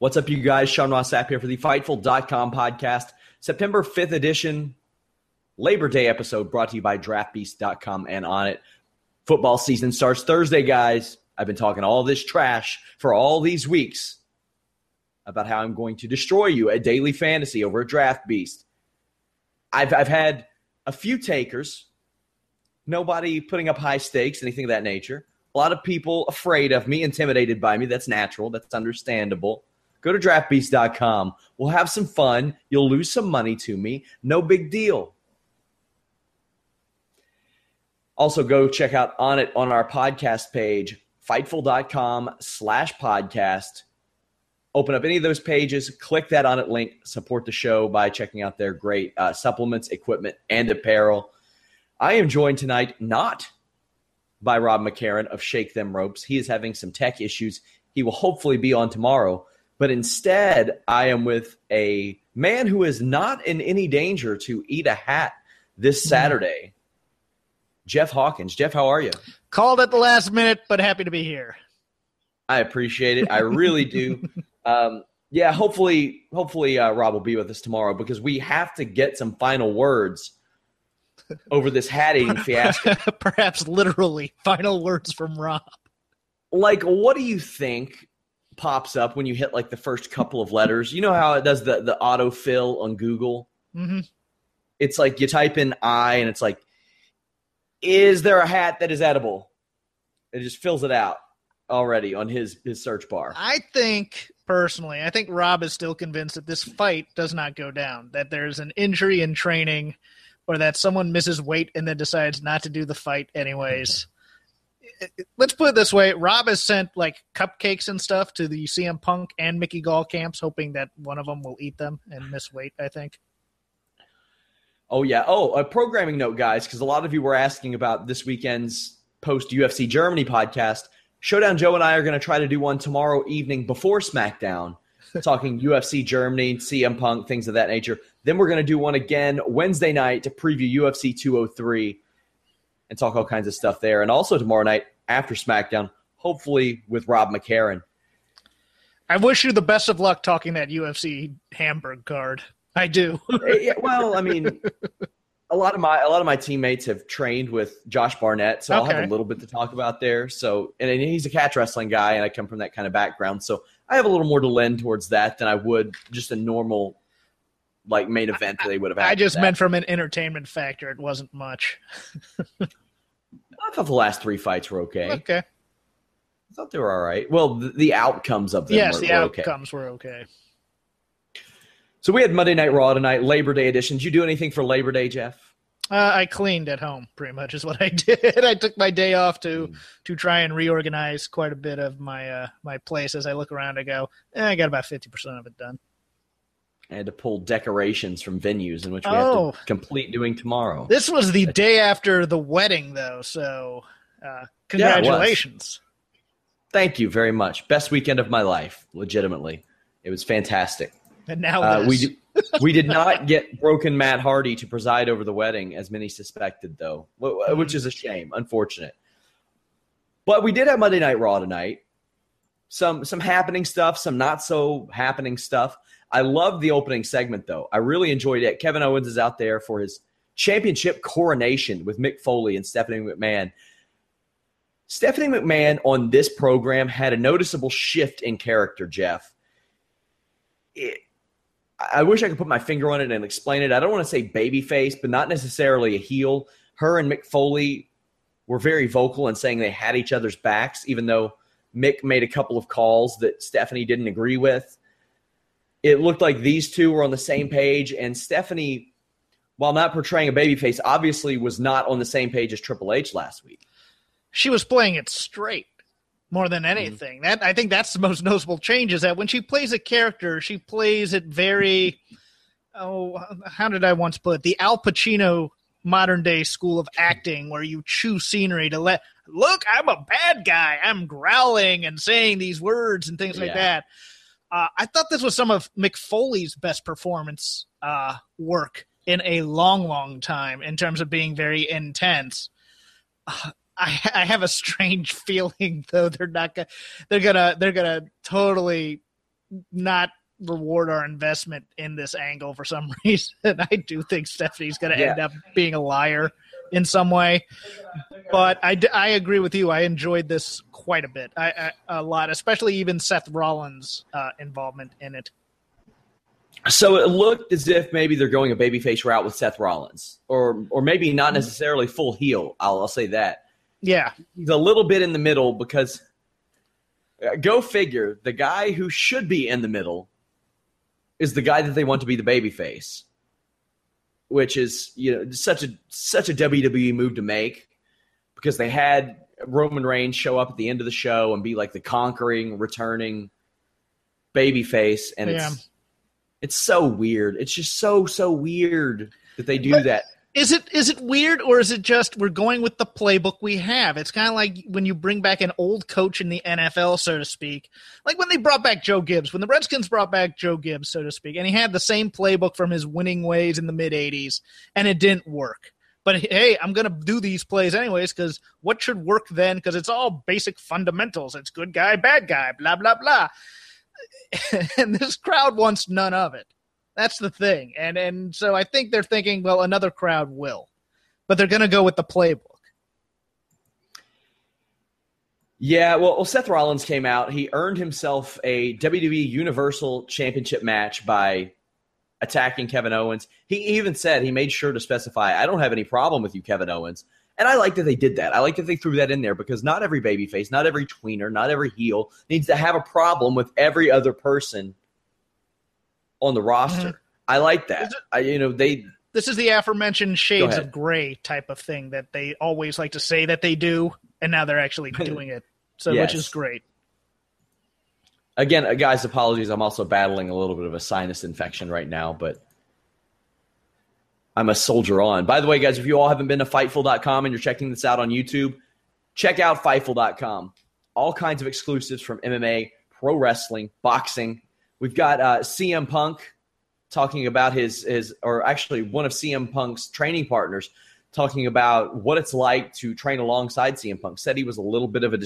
What's up, you guys? Sean Ross here for the Fightful.com podcast, September 5th edition, Labor Day episode brought to you by DraftBeast.com and on it. Football season starts Thursday, guys. I've been talking all this trash for all these weeks about how I'm going to destroy you at Daily Fantasy over at Draft Beast. I've, I've had a few takers, nobody putting up high stakes, anything of that nature. A lot of people afraid of me, intimidated by me. That's natural, that's understandable. Go to draftbeast.com. We'll have some fun. You'll lose some money to me. No big deal. Also, go check out on it on our podcast page, fightful.com slash podcast. Open up any of those pages, click that on it link, support the show by checking out their great uh, supplements, equipment, and apparel. I am joined tonight not by Rob McCarran of Shake Them Ropes. He is having some tech issues. He will hopefully be on tomorrow. But instead, I am with a man who is not in any danger to eat a hat this mm-hmm. Saturday. Jeff Hawkins. Jeff, how are you? Called at the last minute, but happy to be here. I appreciate it. I really do. Um, yeah, hopefully, hopefully uh, Rob will be with us tomorrow because we have to get some final words over this hat eating fiasco. Perhaps literally final words from Rob. Like, what do you think pops up when you hit like the first couple of letters. You know how it does the the autofill on Google. Mm-hmm. It's like you type in "I" and it's like, "Is there a hat that is edible?" It just fills it out already on his his search bar. I think personally, I think Rob is still convinced that this fight does not go down. That there's an injury in training, or that someone misses weight and then decides not to do the fight anyways let's put it this way: Rob has sent like cupcakes and stuff to the CM Punk and Mickey Gall camps, hoping that one of them will eat them and miss weight. I think. Oh yeah. Oh, a programming note, guys, because a lot of you were asking about this weekend's post UFC Germany podcast. Showdown Joe and I are going to try to do one tomorrow evening before SmackDown, talking UFC Germany, CM Punk, things of that nature. Then we're going to do one again Wednesday night to preview UFC 203 and talk all kinds of stuff there. And also tomorrow night after SmackDown, hopefully with Rob McCarran. I wish you the best of luck talking that UFC Hamburg card. I do. Eh, yeah, well, I mean, a lot of my a lot of my teammates have trained with Josh Barnett, so okay. I'll have a little bit to talk about there. So, and he's a catch wrestling guy, and I come from that kind of background, so I have a little more to lend towards that than I would just a normal like main event they would have had. I just meant from an entertainment factor, it wasn't much. I thought the last three fights were okay. Okay. I thought they were all right. Well, the, the outcomes of them yes, were, the were outcomes okay. were okay. So we had Monday Night Raw tonight, Labor Day edition. Did you do anything for Labor Day, Jeff? Uh, I cleaned at home, pretty much is what I did. I took my day off to mm. to try and reorganize quite a bit of my uh, my place. As I look around, I go, eh, I got about fifty percent of it done. I had to pull decorations from venues in which we oh. have to complete doing tomorrow. This was the day after the wedding, though, so uh, congratulations. Yeah, Thank you very much. Best weekend of my life, legitimately. It was fantastic. And now uh, we do, we did not get broken Matt Hardy to preside over the wedding, as many suspected, though, which is a shame, unfortunate. But we did have Monday Night Raw tonight. Some some happening stuff, some not so happening stuff. I love the opening segment though. I really enjoyed it. Kevin Owens is out there for his championship coronation with Mick Foley and Stephanie McMahon. Stephanie McMahon on this program had a noticeable shift in character, Jeff. It, I wish I could put my finger on it and explain it. I don't want to say babyface, but not necessarily a heel. Her and Mick Foley were very vocal in saying they had each other's backs, even though Mick made a couple of calls that Stephanie didn't agree with. It looked like these two were on the same page, and Stephanie, while not portraying a babyface, obviously was not on the same page as Triple H last week. She was playing it straight more than mm-hmm. anything. Mm-hmm. That I think that's the most noticeable change is that when she plays a character, she plays it very oh how did I once put it? The Al Pacino modern day school of acting where you chew scenery to let look, I'm a bad guy. I'm growling and saying these words and things yeah. like that. Uh, I thought this was some of Mick Foley's best performance uh, work in a long, long time in terms of being very intense. Uh, I, I have a strange feeling though they're not gonna they're gonna they're gonna totally not reward our investment in this angle for some reason. I do think Stephanie's gonna yeah. end up being a liar in some way, but I, I agree with you. I enjoyed this quite a bit, I, I a lot, especially even Seth Rollins' uh, involvement in it. So it looked as if maybe they're going a babyface route with Seth Rollins, or or maybe not necessarily full heel. I'll, I'll say that. Yeah, he's a little bit in the middle because uh, go figure. The guy who should be in the middle is the guy that they want to be the babyface, which is you know such a such a WWE move to make because they had Roman Reigns show up at the end of the show and be like the conquering, returning babyface, and yeah. it's it's so weird. It's just so so weird that they do that. Is it is it weird or is it just we're going with the playbook we have? It's kind of like when you bring back an old coach in the NFL, so to speak. Like when they brought back Joe Gibbs, when the Redskins brought back Joe Gibbs, so to speak, and he had the same playbook from his winning ways in the mid '80s, and it didn't work. But hey, I'm to do these plays anyways because what should work then? Because it's all basic fundamentals. It's good guy, bad guy, blah blah blah. and this crowd wants none of it. That's the thing. And and so I think they're thinking, well, another crowd will. But they're going to go with the playbook. Yeah, well, well, Seth Rollins came out. He earned himself a WWE Universal Championship match by attacking Kevin Owens. He even said he made sure to specify, I don't have any problem with you, Kevin Owens. And I like that they did that. I like that they threw that in there because not every babyface, not every tweener, not every heel needs to have a problem with every other person on the roster. Mm-hmm. I like that. It, I, you know, they. This is the aforementioned shades of gray type of thing that they always like to say that they do, and now they're actually doing it. So, yes. which is great. Again, uh, guys, apologies. I'm also battling a little bit of a sinus infection right now, but I'm a soldier on. By the way, guys, if you all haven't been to Fightful.com and you're checking this out on YouTube, check out Fightful.com. All kinds of exclusives from MMA, pro wrestling, boxing. We've got uh, CM Punk talking about his his, or actually one of CM Punk's training partners talking about what it's like to train alongside CM Punk. Said he was a little bit of a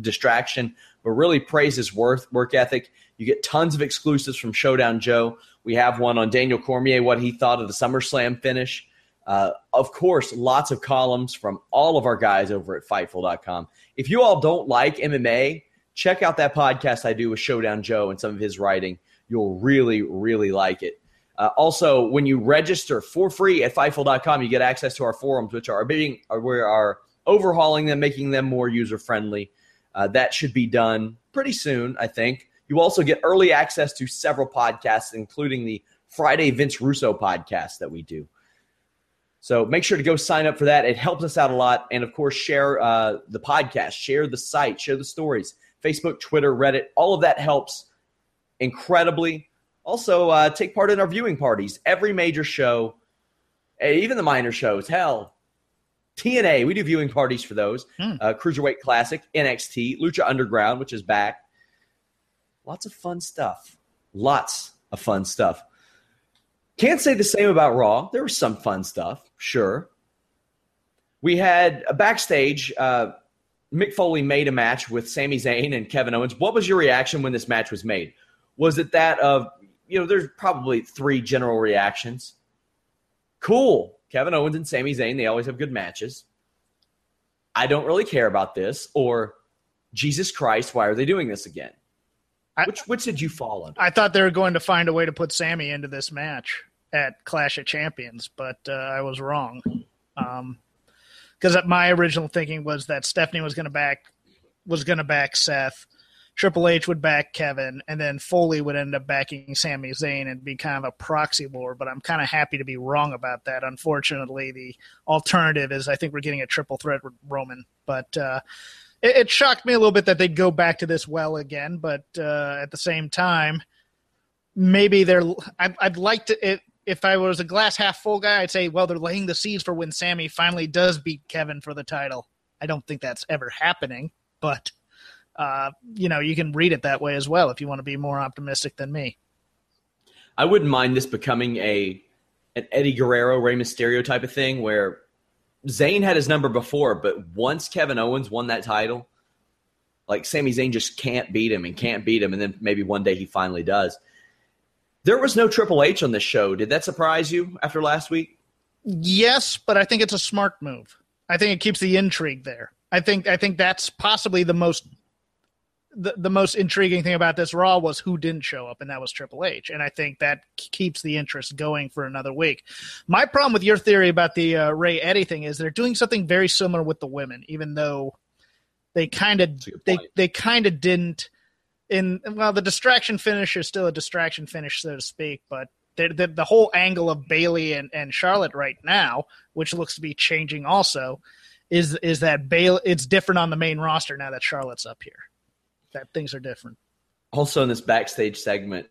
distraction, but really praised his worth work ethic. You get tons of exclusives from Showdown Joe. We have one on Daniel Cormier, what he thought of the SummerSlam finish. Uh, of course, lots of columns from all of our guys over at Fightful.com. If you all don't like MMA, check out that podcast I do with Showdown Joe and some of his writing. You'll really, really like it. Uh, also, when you register for free at Fightful.com, you get access to our forums, which are being we are overhauling them, making them more user friendly. Uh, that should be done pretty soon, I think. You also get early access to several podcasts, including the Friday Vince Russo podcast that we do. So make sure to go sign up for that. It helps us out a lot. And of course, share uh, the podcast, share the site, share the stories. Facebook, Twitter, Reddit, all of that helps incredibly. Also, uh, take part in our viewing parties. Every major show, eh, even the minor shows, hell, TNA, we do viewing parties for those. Hmm. Uh, Cruiserweight Classic, NXT, Lucha Underground, which is back, lots of fun stuff. Lots of fun stuff. Can't say the same about Raw. There was some fun stuff, sure. We had a backstage. Uh, Mick Foley made a match with Sami Zayn and Kevin Owens. What was your reaction when this match was made? Was it that of, you know, there's probably three general reactions. Cool. Kevin Owens and Sami Zayn, they always have good matches. I don't really care about this. Or, Jesus Christ, why are they doing this again? I, which which did you fall under? I thought they were going to find a way to put Sami into this match at Clash of Champions, but uh, I was wrong. Because my original thinking was that Stephanie was going to back was going to back Seth, Triple H would back Kevin, and then Foley would end up backing Sami Zayn and be kind of a proxy war. But I'm kind of happy to be wrong about that. Unfortunately, the alternative is I think we're getting a triple threat with Roman, but. Uh, it, it, shocked me a little bit that they'd go back to this well again, but uh, at the same time, maybe they're. I'd, I'd like to. It, if I was a glass half full guy, I'd say, well, they're laying the seeds for when Sami finally does beat Kevin for the title. I don't think that's ever happening, but uh, you know, you can read it that way as well if you want to be more optimistic than me. I wouldn't mind this becoming a an Eddie Guerrero, Rey Mysterio type of thing where Zayn had his number before, but once Kevin Owens won that title, like Sami Zayn just can't beat him and can't beat him, and then maybe one day he finally does. There was no Triple H on this show. Did that surprise you after last week? Yes, but I think it's a smart move. I think it keeps the intrigue there. I think I think that's possibly the most the, the most intriguing thing about this Raw was who didn't show up, and that was Triple H. And I think that keeps the interest going for another week. My problem with your theory about the uh, Rey Eddie thing is they're doing something very similar with the women, even though they kind of they they kind of didn't. In well, the distraction finish is still a distraction finish, so to speak, but. The, the, the whole angle of Bayley and, and Charlotte right now, which looks to be changing also, is is that Bayley it's different on the main roster now that Charlotte's up here that things are different. Also, in this backstage segment,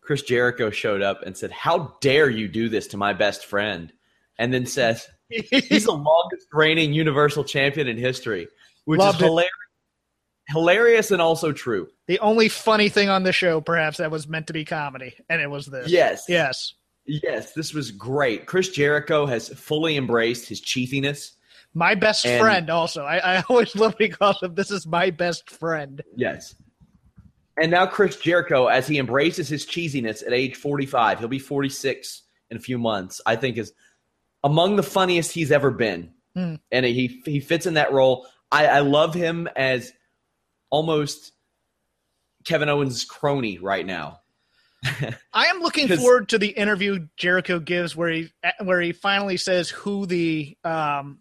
Chris Jericho showed up and said, "How dare you do this to my best friend?" And then says, "He's the longest reigning Universal Champion in history," which Loved is hilarious. Hilarious and also true. The only funny thing on the show, perhaps, that was meant to be comedy, and it was this. Yes. Yes. Yes, this was great. Chris Jericho has fully embraced his cheesiness. My best and, friend, also. I, I always love call him this is my best friend. Yes. And now Chris Jericho, as he embraces his cheesiness at age 45, he'll be 46 in a few months, I think is among the funniest he's ever been. Hmm. And he he fits in that role. I, I love him as almost Kevin Owens' crony right now. I am looking forward to the interview Jericho gives where he where he finally says who the um,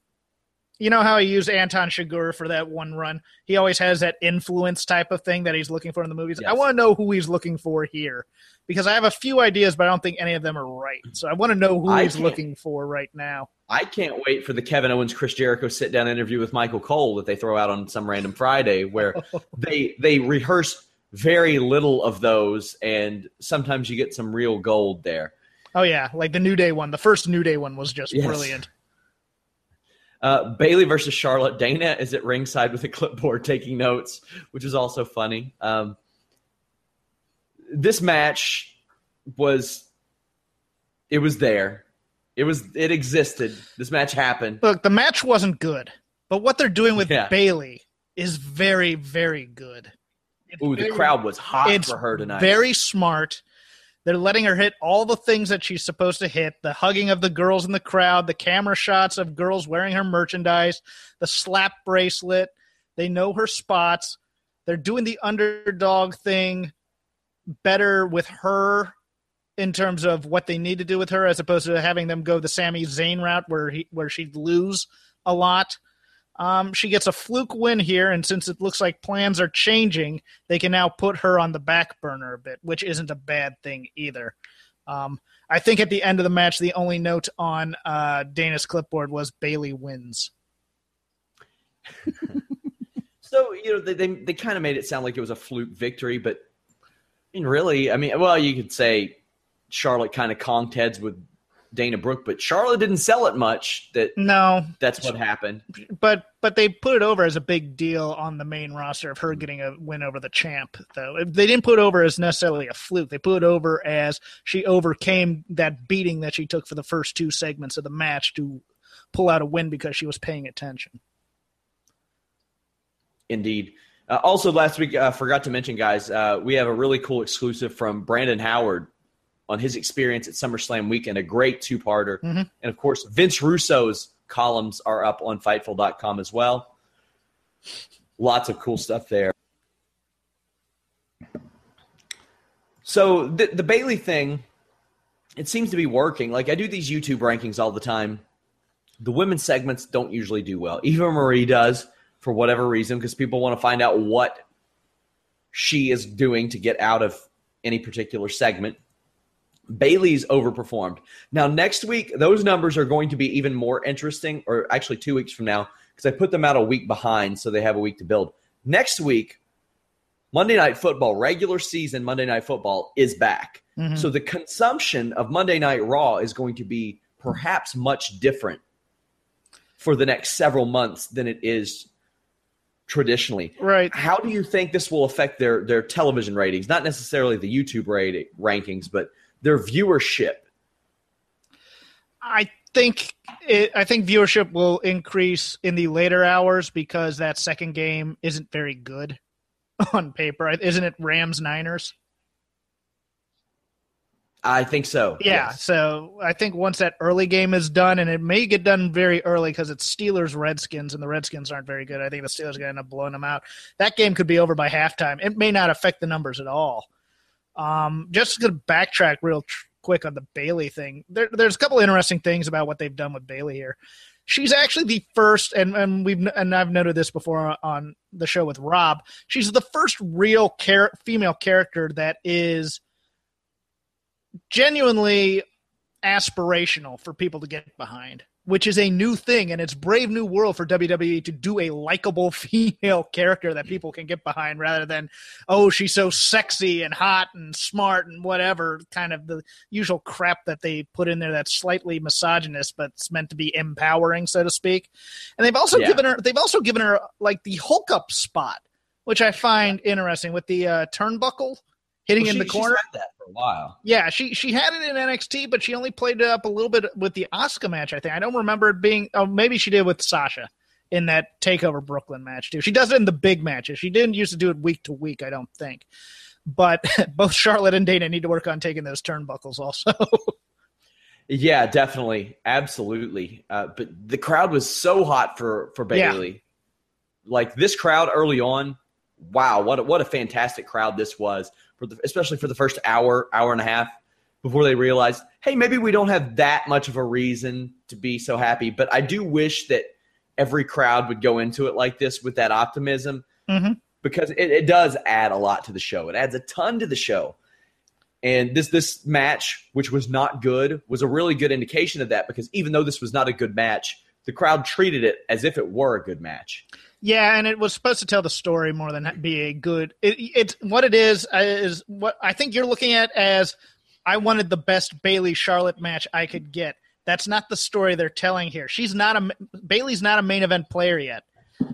you know how he used Anton Chigurh for that one run? He always has that influence type of thing that he's looking for in the movies. Yes. I want to know who he's looking for here because I have a few ideas, but I don't think any of them are right. So I want to know who I he's looking for right now. I can't wait for the Kevin Owens Chris Jericho sit down interview with Michael Cole that they throw out on some random Friday where they they rehearse very little of those and sometimes you get some real gold there. Oh yeah, like the New Day one. The first New Day one was just yes. brilliant. Uh, Bayley versus Charlotte. Dana is at ringside with a clipboard taking notes, which is also funny. Um, this match was it was there. It was it existed. This match happened. Look, the match wasn't good, but what they're doing with yeah. Bayley is very very good. It's Ooh, very, the crowd was hot for her tonight. Very smart. They're letting her hit all the things that she's supposed to hit the hugging of the girls in the crowd, the camera shots of girls wearing her merchandise, the slap bracelet. They know her spots. They're doing the underdog thing better with her in terms of what they need to do with her as opposed to having them go the Sami Zayn route where he where she'd lose a lot. Um, she gets a fluke win here, and since it looks like plans are changing, they can now put her on the back burner a bit, which isn't a bad thing either. Um, I think at the end of the match, the only note on uh, Dana's clipboard was Bayley wins. so you know they, they they kind of made it sound like it was a fluke victory, but I mean, really, I mean, well, you could say Charlotte kind of conked heads with Dana Brooke, but Charlotte didn't sell it much. That no, that's what happened. But but they put it over as a big deal on the main roster of her getting a win over the champ. Though they didn't put it over as necessarily a fluke. They put it over as she overcame that beating that she took for the first two segments of the match to pull out a win because she was paying attention. Indeed. Uh, also, last week, I uh, forgot to mention, guys, uh, we have a really cool exclusive from Brandon Howard on his experience at SummerSlam weekend, a great two parter. Mm-hmm. And of course, Vince Russo's columns are up on Fightful.com as well. Lots of cool stuff there. So, the, the Bayley thing, it seems to be working. Like, I do these YouTube rankings all the time. The women's segments don't usually do well. Eva Marie does for whatever reason because people want to find out what she is doing to get out of any particular segment. Bayley's overperformed. Now, next week, those numbers are going to be even more interesting, or actually two weeks from now, because I put them out a week behind so they have a week to build. Next week, Monday Night Football, regular season Monday Night Football is back. Mm-hmm. So the consumption of Monday Night Raw is going to be perhaps much different for the next several months than it is traditionally. Right. How do you think this will affect their their television ratings? Not necessarily the YouTube rating, rankings, but their viewership? I think it, I think viewership will increase in the later hours because that second game isn't very good on paper. Isn't it Rams Niners? I think so. Yeah. Yes. So I think once that early game is done, and it may get done very early because it's Steelers Redskins, and the Redskins aren't very good. I think the Steelers are going to end up blowing them out. That game could be over by halftime. It may not affect the numbers at all. Um, just to backtrack real tr- quick on the Bayley thing. There, there's a couple interesting things about what they've done with Bayley here. She's actually the first, and, and we've and I've noted this before on the show with Rob. She's the first real char- female character that is genuinely aspirational for people to get behind, which is a new thing. And it's brave new world for WWE to do a likable female character that people can get behind rather than, oh, she's so sexy and hot and smart and whatever kind of the usual crap that they put in there that's slightly misogynist, but it's meant to be empowering, so to speak. And they've also yeah. given her, they've also given her like the hookup spot, which I find interesting with the uh, turnbuckle hitting well, in she, the corner. that for a while. Yeah, she she had it in NXT, but she only played it up a little bit with the Asuka match. I think I don't remember it being. Oh, maybe she did with Sasha in that Takeover Brooklyn match too. She does it in the big matches. She didn't used to do it week to week. I don't think. But both Charlotte and Dana need to work on taking those turnbuckles also. yeah, definitely, absolutely. Uh, but the crowd was so hot for for Bayley. Yeah. Like this crowd early on, wow, what a, what a fantastic crowd this was for the, especially for the first hour, hour and a half before they realized, hey, maybe we don't have that much of a reason to be so happy. But I do wish that every crowd would go into it like this with that optimism mm-hmm. because it, it does add a lot to the show. It adds a ton to the show. And this this match, which was not good, was a really good indication of that because even though this was not a good match, the crowd treated it as if it were a good match. Yeah, and it was supposed to tell the story more than be a good. It, it's what it is uh, is what I think you're looking at as I wanted the best Bayley Charlotte match I could get. That's not the story they're telling here. She's not a Bayley's not a main event player yet.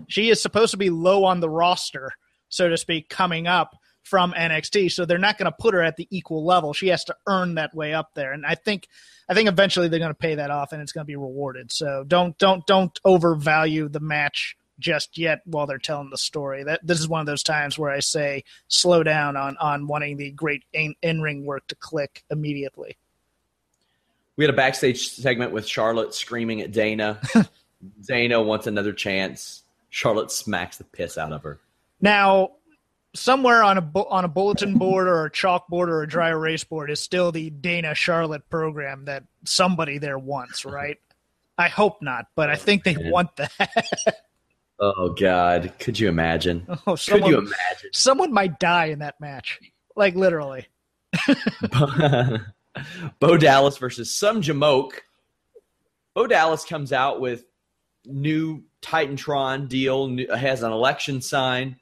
She is supposed to be low on the roster, so to speak, coming up from NXT. So they're not going to put her at the equal level. She has to earn that way up there. And I think I think eventually they're going to pay that off and it's going to be rewarded. So don't don't don't overvalue the match just yet while they're telling the story. That this is one of those times where I say slow down on on wanting the great in ring work to click immediately. We had a backstage segment with Charlotte screaming at Dana. Dana wants another chance. Charlotte smacks the piss out of her. Now, somewhere on a on a bulletin board or a chalkboard or a dry erase board is still the Dana Charlotte program that somebody there wants, right? I hope not, but I think they want that. Oh God, could you imagine? Oh, someone, could you imagine? Someone might die in that match, like literally. Bo Dallas versus some Jamoke. Bo Dallas comes out with new Titantron deal, new, has an election sign,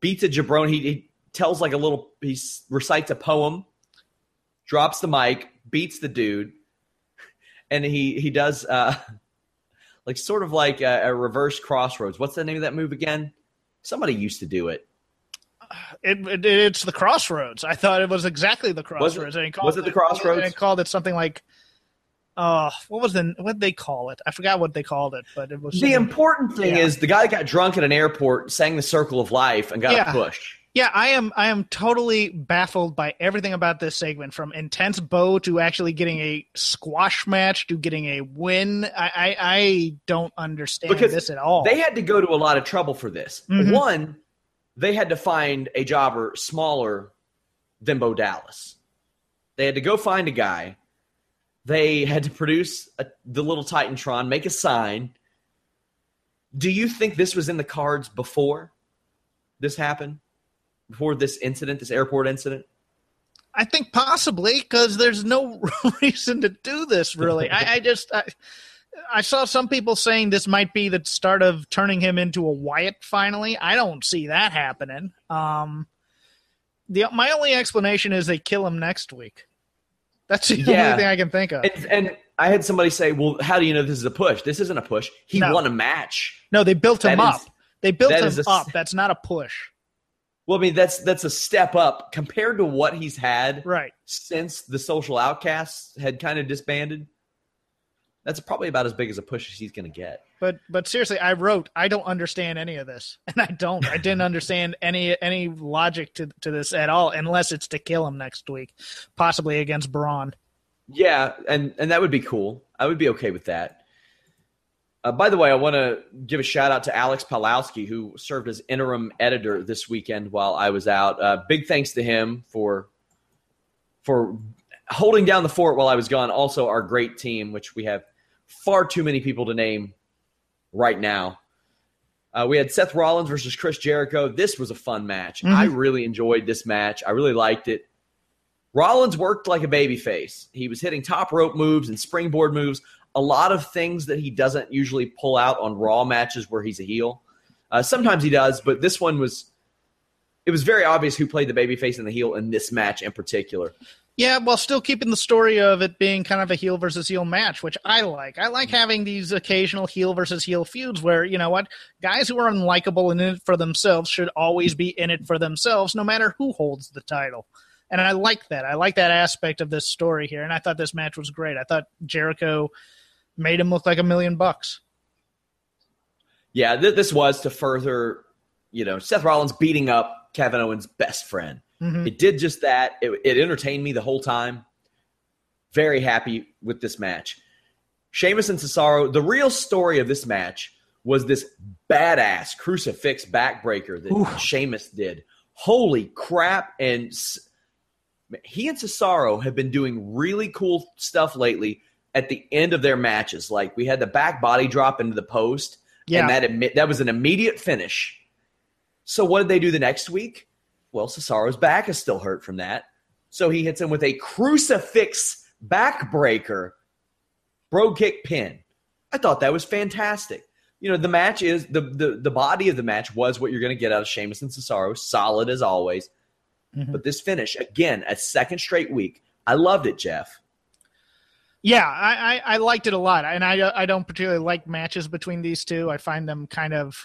beats a jabroni. He, he tells like a little, he recites a poem, drops the mic, beats the dude, and he he does. Uh, like sort of like a, a reverse crossroads. What's the name of that move again? Somebody used to do it. It, it, it's the crossroads. I thought it was exactly the crossroads. Was it, and called was it the crossroads? And called it something like, uh, what was the what they call it? I forgot what they called it, but it was the important thing yeah. is the guy got drunk at an airport, sang the Circle of Life, and got Yeah. a push. Yeah, I am. I am totally baffled by everything about this segment, from intense Bo to actually getting a squash match to getting a win. I I, I don't understand Because this at all. They had to go to a lot of trouble for this. Mhm. One, they had to find a jobber smaller than Bo Dallas. They had to go find a guy. They had to produce a, the little Titantron, make a sign. Do you think this was in the cards before this happened? Before this incident, this airport incident? I think possibly because there's no reason to do this. Really, I, I just I, I saw some people saying this might be the start of turning him into a Wyatt. Finally, I don't see that happening. Um, the my only explanation is they kill him next week. That's the Yeah. only thing I can think of. And, and I had somebody say, "Well, how do you know this is a push? This isn't a push. He No. won a match." No, they built him That is- up. They built him a- up. That's not a push. Well, I mean, that's that's a step up compared to what he's had Right. since the social outcasts had kind of disbanded. That's probably about as big as a push as he's going to get. But but seriously, I wrote I don't understand any of this, and I don't. I didn't understand any any logic to to this at all, unless it's to kill him next week, possibly against Braun. Yeah, and and that would be cool. I would be okay with that. Uh, by the way, I want to give a shout out to Alex Palowski, who served as interim editor this weekend while I was out. Uh, big thanks to him for for holding down the fort while I was gone. Also, our great team, which we have far too many people to name right now. Uh, we had Seth Rollins versus Chris Jericho. This was a fun match. Mhm. I really enjoyed this match. I really liked it. Rollins worked like a babyface. He was hitting top rope moves and springboard moves, a lot of things that he doesn't usually pull out on Raw matches where he's a heel. Uh, sometimes he does, but this one was. It was very obvious who played the babyface and the heel in this match in particular. Yeah, while still keeping the story of it being kind of a heel versus heel match, which I like. I like having these occasional heel versus heel feuds where, you know what, guys who are unlikable and in it for themselves should always be in it for themselves, no matter who holds the title. And I like that. I like that aspect of this story here. And I thought this match was great. I thought Jericho made him look like a million bucks. Yeah, th- this was to further, you know, Seth Rollins beating up Kevin Owens' best friend. Mhm. It did just that. It, it entertained me the whole time. Very happy with this match. Sheamus and Cesaro, the real story of this match was this badass crucifix backbreaker that Oof. Sheamus did. Holy crap. And he and Cesaro have been doing really cool stuff lately at the end of their matches. Like we had the back body drop into the post, Yeah. and that that was an immediate finish. So what did they do the next week? Well, Cesaro's back is still hurt from that. So he hits him with a crucifix backbreaker, Brogue Kick pin. I thought that was fantastic. You know, the match is the the the body of the match was what you're going to get out of Sheamus and Cesaro, solid as always. Mhm. But this finish again, a second straight week, I loved it, Jeff. Yeah, I, I, I liked it a lot, and I I don't particularly like matches between these two. I find them kind of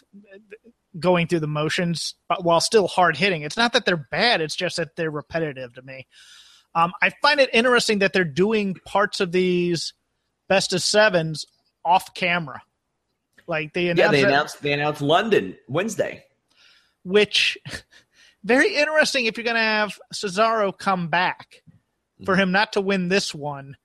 going through the motions, but while still hard hitting. It's not that they're bad; it's just that they're repetitive to me. Um, I find it interesting that they're doing parts of these best of sevens off camera, like they Yeah, announced, they it- announced they announced London Wednesday. which very interesting. If you're going to have Cesaro come back for him not to win this one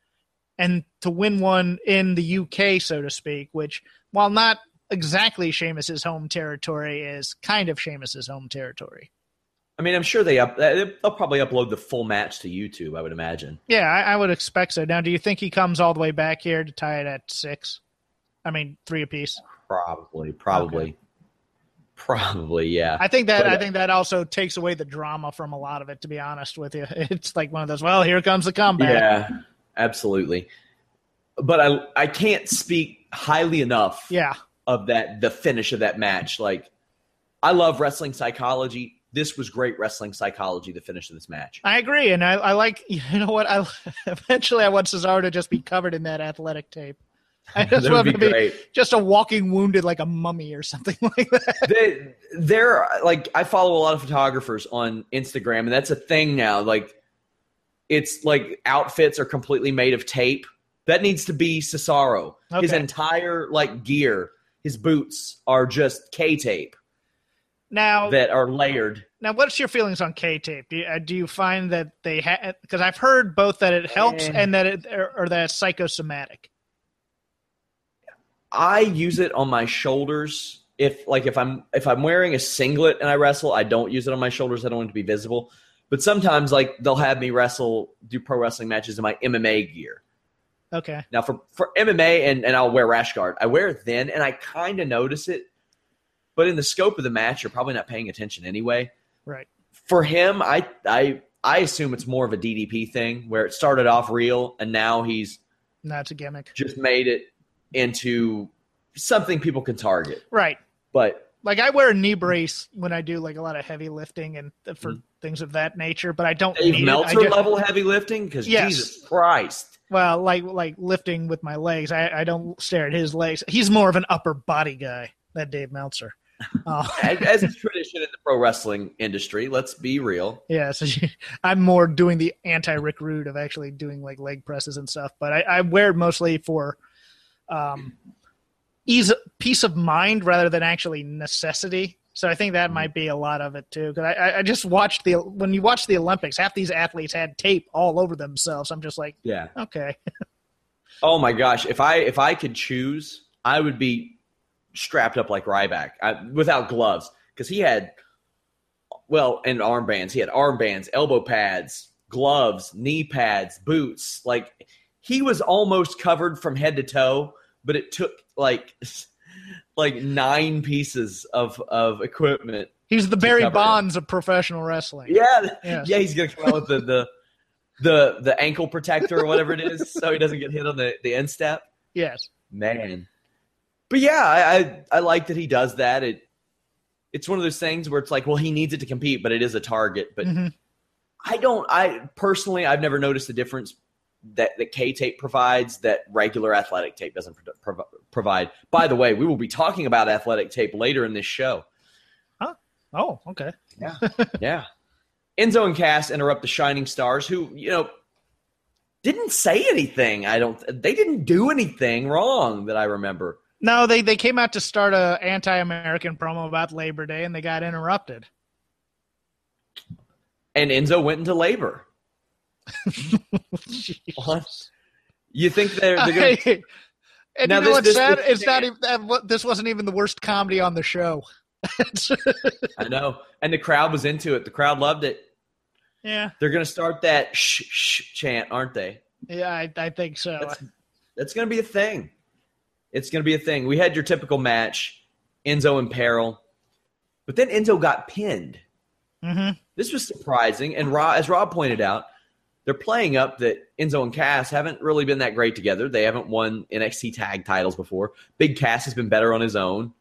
and to win one in the UK, so to speak, which while not exactly Sheamus's home territory, is kind of Sheamus's home territory. I mean, I'm sure they up they'll probably upload the full match to YouTube. I would imagine. Yeah, I, I would expect so. Now, do you think he comes all the way back here to tie it at six? I mean, three apiece. Probably, probably, probably. Yeah. I think that But- I uh, think that also takes away the drama from a lot of it. To be honest with you, it's like one of those. Well, here comes the comeback. Yeah, absolutely. But I I can't speak highly enough yeah. of that the finish of that match. Like I love wrestling psychology. This was great wrestling psychology. The finish of this match. I agree, and I, I like you know what I eventually I want Cesaro to just be covered in that athletic tape. I just That want would to be be great. just a walking wounded like a mummy or something like that. they, they're like I follow a lot of photographers on Instagram, and that's a thing now. Like, it's like outfits are completely made of tape. That needs to be Cesaro. His entire like gear, his boots are just K tape Now, that are layered. now, what's your feelings on K tape? Do you, uh, do you find that they have? Because I've heard both that it helps Eh. and that it or, or that it's psychosomatic. I use it on my shoulders. If like if I'm if I'm wearing a singlet and I wrestle, I don't use it on my shoulders. I don't want it to be visible. But sometimes like they'll have me wrestle, do pro wrestling matches in my MMA gear. Okay. Now for for MMA and, and I'll wear rash guard. I wear it then and I kind of notice it. But in the scope of the match, you're probably not paying attention anyway. Right. For him, I I I assume it's more of a DDP thing where it started off real and now he's That's a gimmick. just made it into something people can target. Right. But Like I wear a knee brace when I do like a lot of heavy lifting and for things of that nature, but I don't Dave need it. I Meltzer just- level heavy lifting because Yes. Jesus Christ. Well, like like lifting with my legs, I, I don't stare at his legs. He's more of an upper body guy. That Dave Meltzer. Uh, As, is tradition in the pro wrestling industry, let's be real. yeah, so I'm more doing the anti Rick Rude of actually doing like leg presses and stuff. But I, I wear it mostly for um, ease, peace of mind rather than actually necessity. So I think that mm-hmm. might be a lot of it too. Because I, I- I just watched the when you watch the Olympics, half these athletes had tape all over themselves. I'm just like, Yeah. okay, Oh my gosh, if I if I could choose, I would be strapped up like Ryback I, without gloves because he had well and armbands. He had armbands, elbow pads, gloves, knee pads, boots. Like he was almost covered from head to toe, but it took like like nine pieces of of equipment. he's the Barry cover him. Bonds of professional wrestling. Yeah, Yes. yeah, he's gonna come out with the the the the ankle protector or whatever it is, so he doesn't get hit on the the instep. Yes. Man. But yeah, I, I I like that he does that. It it's one of those things where it's like, well, he needs it to compete, but it is a target. But Mhm. I don't. I personally, I've never noticed the difference that that K tape provides that regular athletic tape doesn't pro- prov- provide. By the way, we will be talking about athletic tape later in this show. Huh? Oh, okay. Yeah. yeah. Enzo and Cass interrupt the Shining Stars, who, you know, didn't say anything. I don't, they didn't do anything wrong that I remember. No, they they came out to start a anti-American promo about Labor Day, and they got interrupted. And Enzo went into labor. What? You think they're, they're going to. and Now you know this- what's this- sad? this- It's not even this wasn't even the worst comedy on the show. I know. And the crowd was into it. The crowd loved it. yeah, They're going to start that shh, shh chant, aren't they? yeah, I, I think so. That's, that's going to be a thing. It's going to be a thing. We had your typical match, Enzo in peril, but then Enzo got pinned. hmm This was surprising, and Rob, as Rob pointed out, they're playing up that Enzo and Cass haven't really been that great together. They haven't won NXT tag titles before. Big Cass has been better on his own.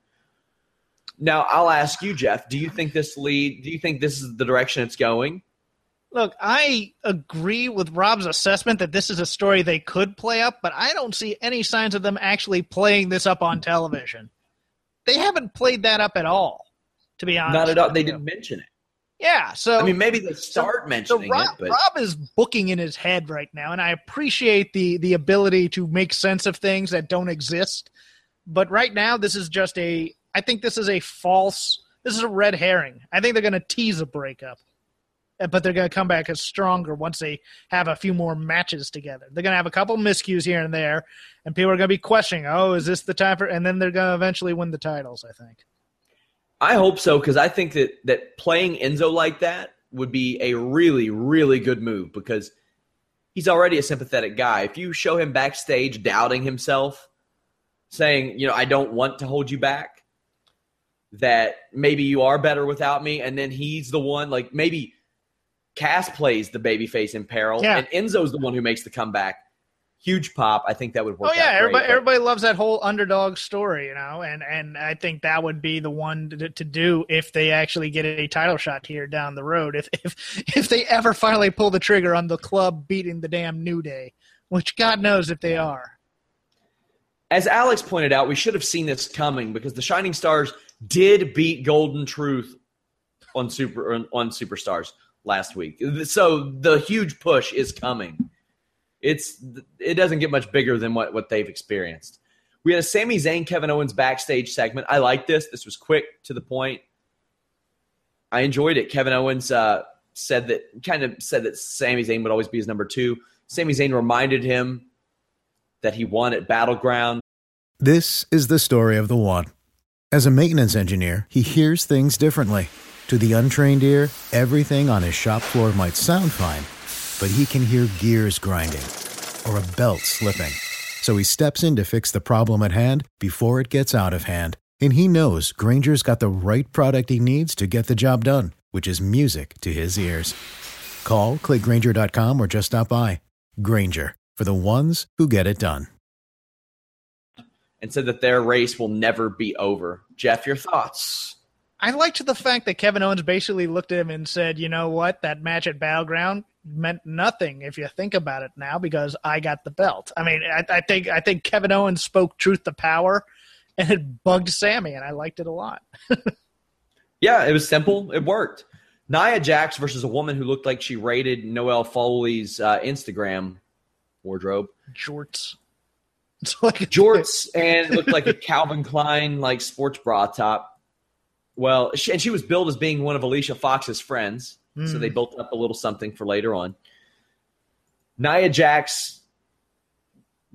Now, I'll ask you, Jeff. Do you think this lead? Do you think this is the direction it's going? Look, I agree with Rob's assessment that this is a story they could play up, but I don't see any signs of them actually playing this up on television. They haven't played that up at all, to be honest. Not at all. They you. didn't mention it. Yeah, so I mean, maybe they start So mentioning Rob, it, but Rob is booking in his head right now, and I appreciate the the ability to make sense of things that don't exist. But right now, this is just a. I think this is a false. This is a red herring. I think they're going to tease a breakup, but they're going to come back as stronger once they have a few more matches together. They're going to have a couple miscues here and there, and people are going to be questioning, "Oh, is this the time for?" And then they're going to eventually win the titles. I think. I hope so because I think that that playing Enzo like that would be a really, really good move because he's already a sympathetic guy. If you show him backstage doubting himself, saying, you know, I don't want to hold you back, that maybe you are better without me, and then he's the one like maybe Cass plays the babyface in peril, Yeah. and Enzo's the one who makes the comeback. Huge pop. I think that would work. Oh yeah, great, everybody but- everybody loves that whole underdog story, you know, and and I think that would be the one to, to do if they actually get a title shot here down the road. If if if they ever finally pull the trigger on the club beating the damn New Day, which God knows if they are. as Alex pointed out, we should have seen this coming because the Shining Stars did beat Golden Truth on Super on Superstars last week. So the huge push is coming. It's it doesn't get much bigger than what what they've experienced. We had a Sami Zayn Kevin Owens backstage segment. I like this. This was quick to the point. I enjoyed it. Kevin Owens uh, said that kind of said that Sami Zayn would always be his number two. Sami Zayn reminded him that he won at Battleground. This is the story of the one. As a maintenance engineer, he hears things differently. To the untrained ear, everything on his shop floor might sound fine, but he can hear gears grinding or a belt slipping. So he steps in to fix the problem at hand before it gets out of hand. And he knows Grainger's got the right product he needs to get the job done, which is music to his ears. Call, click grainger.com, or just stop by. Grainger, for the ones who get it done. And said that their race will never be over. Jeff, your thoughts? I liked the fact that Kevin Owens basically looked at him and said, "You know what? That match at Battleground meant nothing if you think about it now because I got the belt." I mean, I, I think I think Kevin Owens spoke truth to power, and it bugged Sami, and I liked it a lot. yeah, it was simple. It worked. Nia Jax versus a woman who looked like she raided Noelle Foley's uh, Instagram wardrobe. Jorts. It's like jorts and looked like a Calvin Klein like sports bra top well, she, and she was billed as being one of Alicia Fox's friends, mm. so hmm. they built up a little something for later on. Nia Jax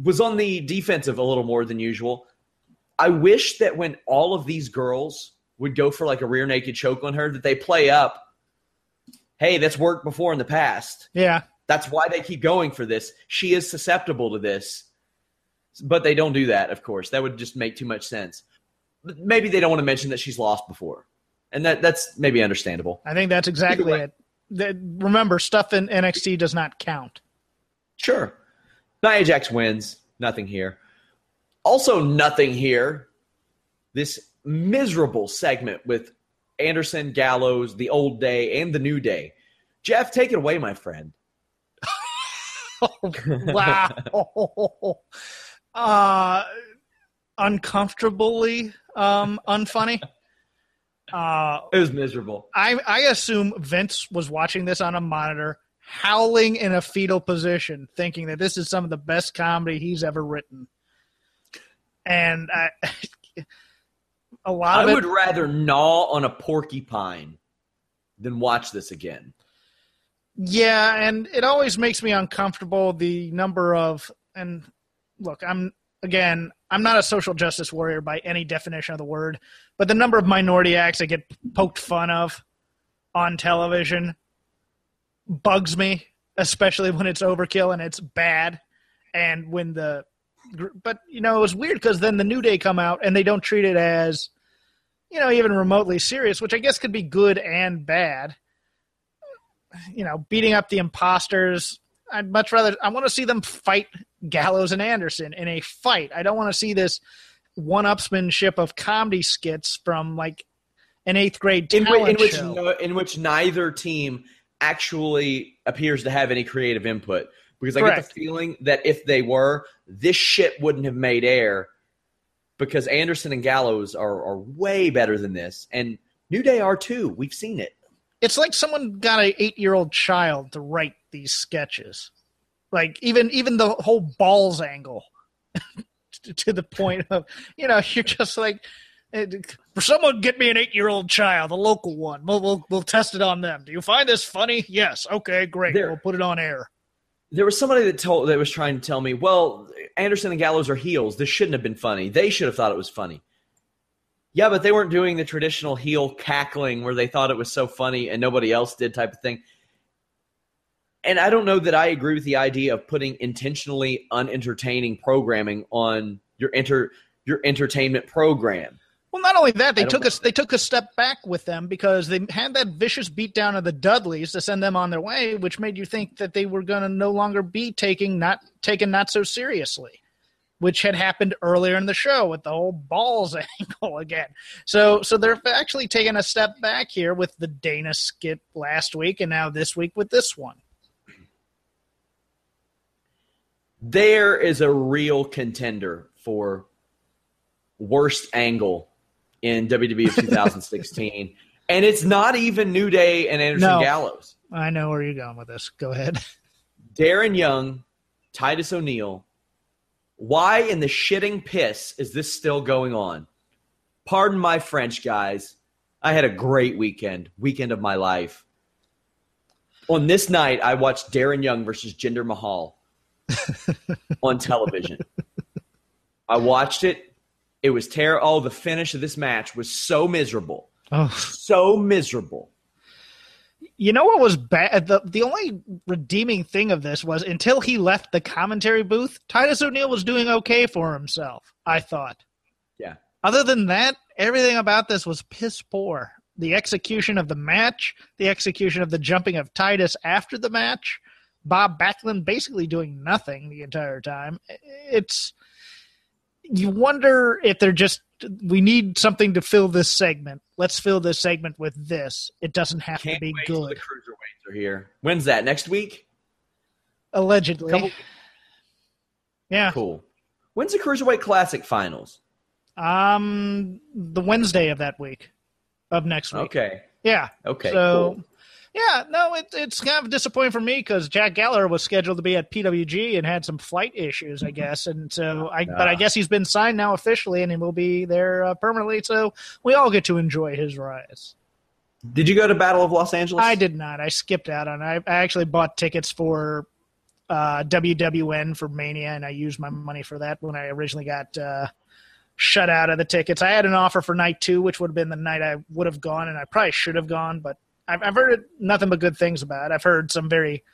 was on the defensive a little more than usual. I wish that when all of these girls would go for like a rear naked choke on her, that they play up, hey, that's worked before in the past. Yeah. That's why they keep going for this. She is susceptible to this. But they don't do that, of course. That would just make too much sense maybe they don't want to mention that she's lost before, and that that's maybe understandable. I think that's exactly it. Remember, stuff in NXT does not count. Sure, Nia Jax wins. Nothing here. Also, nothing here. This miserable segment with Anderson, Gallows, the old day, and the new day. Jeff, take it away, my friend. wow. uh, uncomfortably um, unfunny. Uh, it was miserable. I, I assume Vince was watching this on a monitor, howling in a fetal position, thinking that this is some of the best comedy he's ever written. And I, a lot I of I would rather gnaw on a porcupine than watch this again. Yeah, and it always makes me uncomfortable the number of and look, I'm again, I'm not a social justice warrior by any definition of the word, but the number of minority acts that get poked fun of on television bugs me, especially when it's overkill and it's bad. And when the, but you know, it was weird because then the New Day come out and they don't treat it as, you know, even remotely serious, which I guess could be good and bad. You know, beating up the imposters. I'd much rather, I want to see them fight Gallows and Anderson in a fight. I don't want to see this one-upsmanship of comedy skits from like an eighth grade in, in which show. No, in which neither team actually appears to have any creative input. Because I Correct. get the feeling that if they were, this shit wouldn't have made air. Because Anderson and Gallows are, are way better than this, and New Day are too. We've seen it. It's like someone got an eight-year-old child to write these sketches. Like even even the whole balls angle to the point of you know you're just like for someone get me an eight year old child, a local one. We'll, we'll we'll test it on them. Do you find this funny? Yes. Okay, great. There, we'll put it on air. There was somebody that told that was trying to tell me, well, Anderson and Gallows are heels. This shouldn't have been funny. They should have thought it was funny. Yeah, but they weren't doing the traditional heel cackling where they thought it was so funny and nobody else did type of thing and I don't know that I agree with the idea of putting intentionally unentertaining programming on your enter your entertainment program. Well, not only that, they took a they took a step back with them because they had that vicious beatdown of the Dudleys to send them on their way, which made you think that they were going to no longer be taking not taken not so seriously, which had happened earlier in the show with the whole balls angle again. So so they're actually taking a step back here with the Dana skit last week, and now this week with this one. There is a real contender for worst angle in WWE of 2016. and it's not even New Day and Anderson No. Gallows. I know where you're going with this. Go ahead. Darren Young, Titus O'Neil. Why in the shitting piss is this still going on? Pardon my French, guys. I had a great weekend, weekend of my life. On this night, I watched Darren Young versus Jinder Mahal on television. I watched it. It was terrible. Oh, the finish of this match was so miserable. Oh, So miserable. you know what was bad? The the only redeeming thing of this was until he left the commentary booth, Titus O'Neil was doing okay for himself. I thought. Yeah. Other than that, everything about this was piss poor. The execution of the match, the execution of the jumping of Titus after the match, Bob Backlund basically doing nothing the entire time. It's you wonder if they're just we need something to fill this segment. Let's fill this segment with this. It doesn't have Can't to be good. the cruiserweights are here. When's that? Next week? Allegedly. Couple- yeah. Cool. When's the Cruiserweight Classic finals? Um the Wednesday of that week. Of next week. Okay. Yeah. Okay. So, cool. Yeah, no, it, it's kind of disappointing for me because Jack Gallagher was scheduled to be at PWG and had some flight issues, I guess, and so I. But I guess he's been signed now officially, and he will be there uh, permanently. So we all get to enjoy his rise. Did you go to Battle of Los Angeles? I did not. I skipped out on. I, I actually bought tickets for uh, WWN for Mania, and I used my money for that when I originally got uh, shut out of the tickets. I had an offer for night two, which would have been the night I would have gone, and I probably should have gone, but I've, I've heard nothing but good things about it. I've heard some very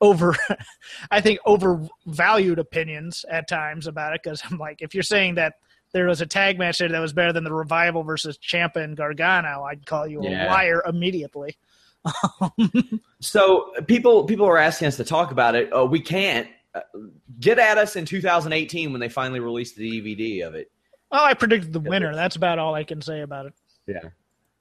over, I think overvalued opinions at times about it because I'm like, if you're saying that there was a tag match there that was better than the Revival versus Ciampa and Gargano, I'd call you a liar immediately. So people people are asking us to talk about it. Oh, we can't. Uh, Get at us in 2018 when they finally release the DVD of it. Well, I predicted the winner. That's about all I can say about it. Yeah.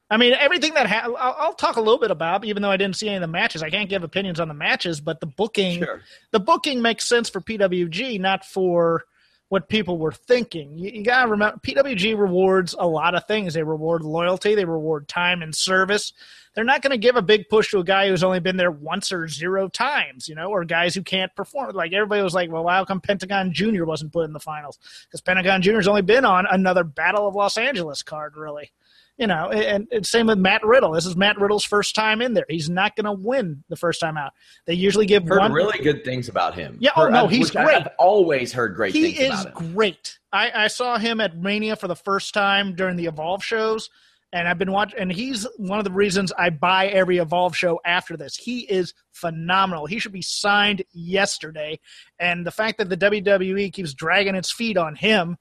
I mean, everything that ha- I'll, I'll talk a little bit about, even though I didn't see any of the matches. I can't give opinions on the matches, but the booking, Sure. the booking makes sense for PWG, not for what people were thinking. You, you gotta remember, PWG rewards a lot of things. They reward loyalty, they reward time and service. They're not going to give a big push to a guy who's only been there once or zero times, you know, or guys who can't perform. Like everybody was like, well, how come Pentagon Jr. wasn't put in the finals? Because Pentagon has only been on another Battle of Los Angeles card, really. You know, and, and same with Matt Riddle. This is Matt Riddle's first time in there. He's not going to win the first time out. They usually give Heard one. really good things about him. Yeah, oh, no, uh, he's which great. I've always heard great he things is about him. great. I, I saw him at Mania for the first time during the Evolve shows, and I've been watching. And he's one of the reasons I buy every Evolve show after this. He is phenomenal. He should be signed yesterday, and the fact that the WWE keeps dragging its feet on him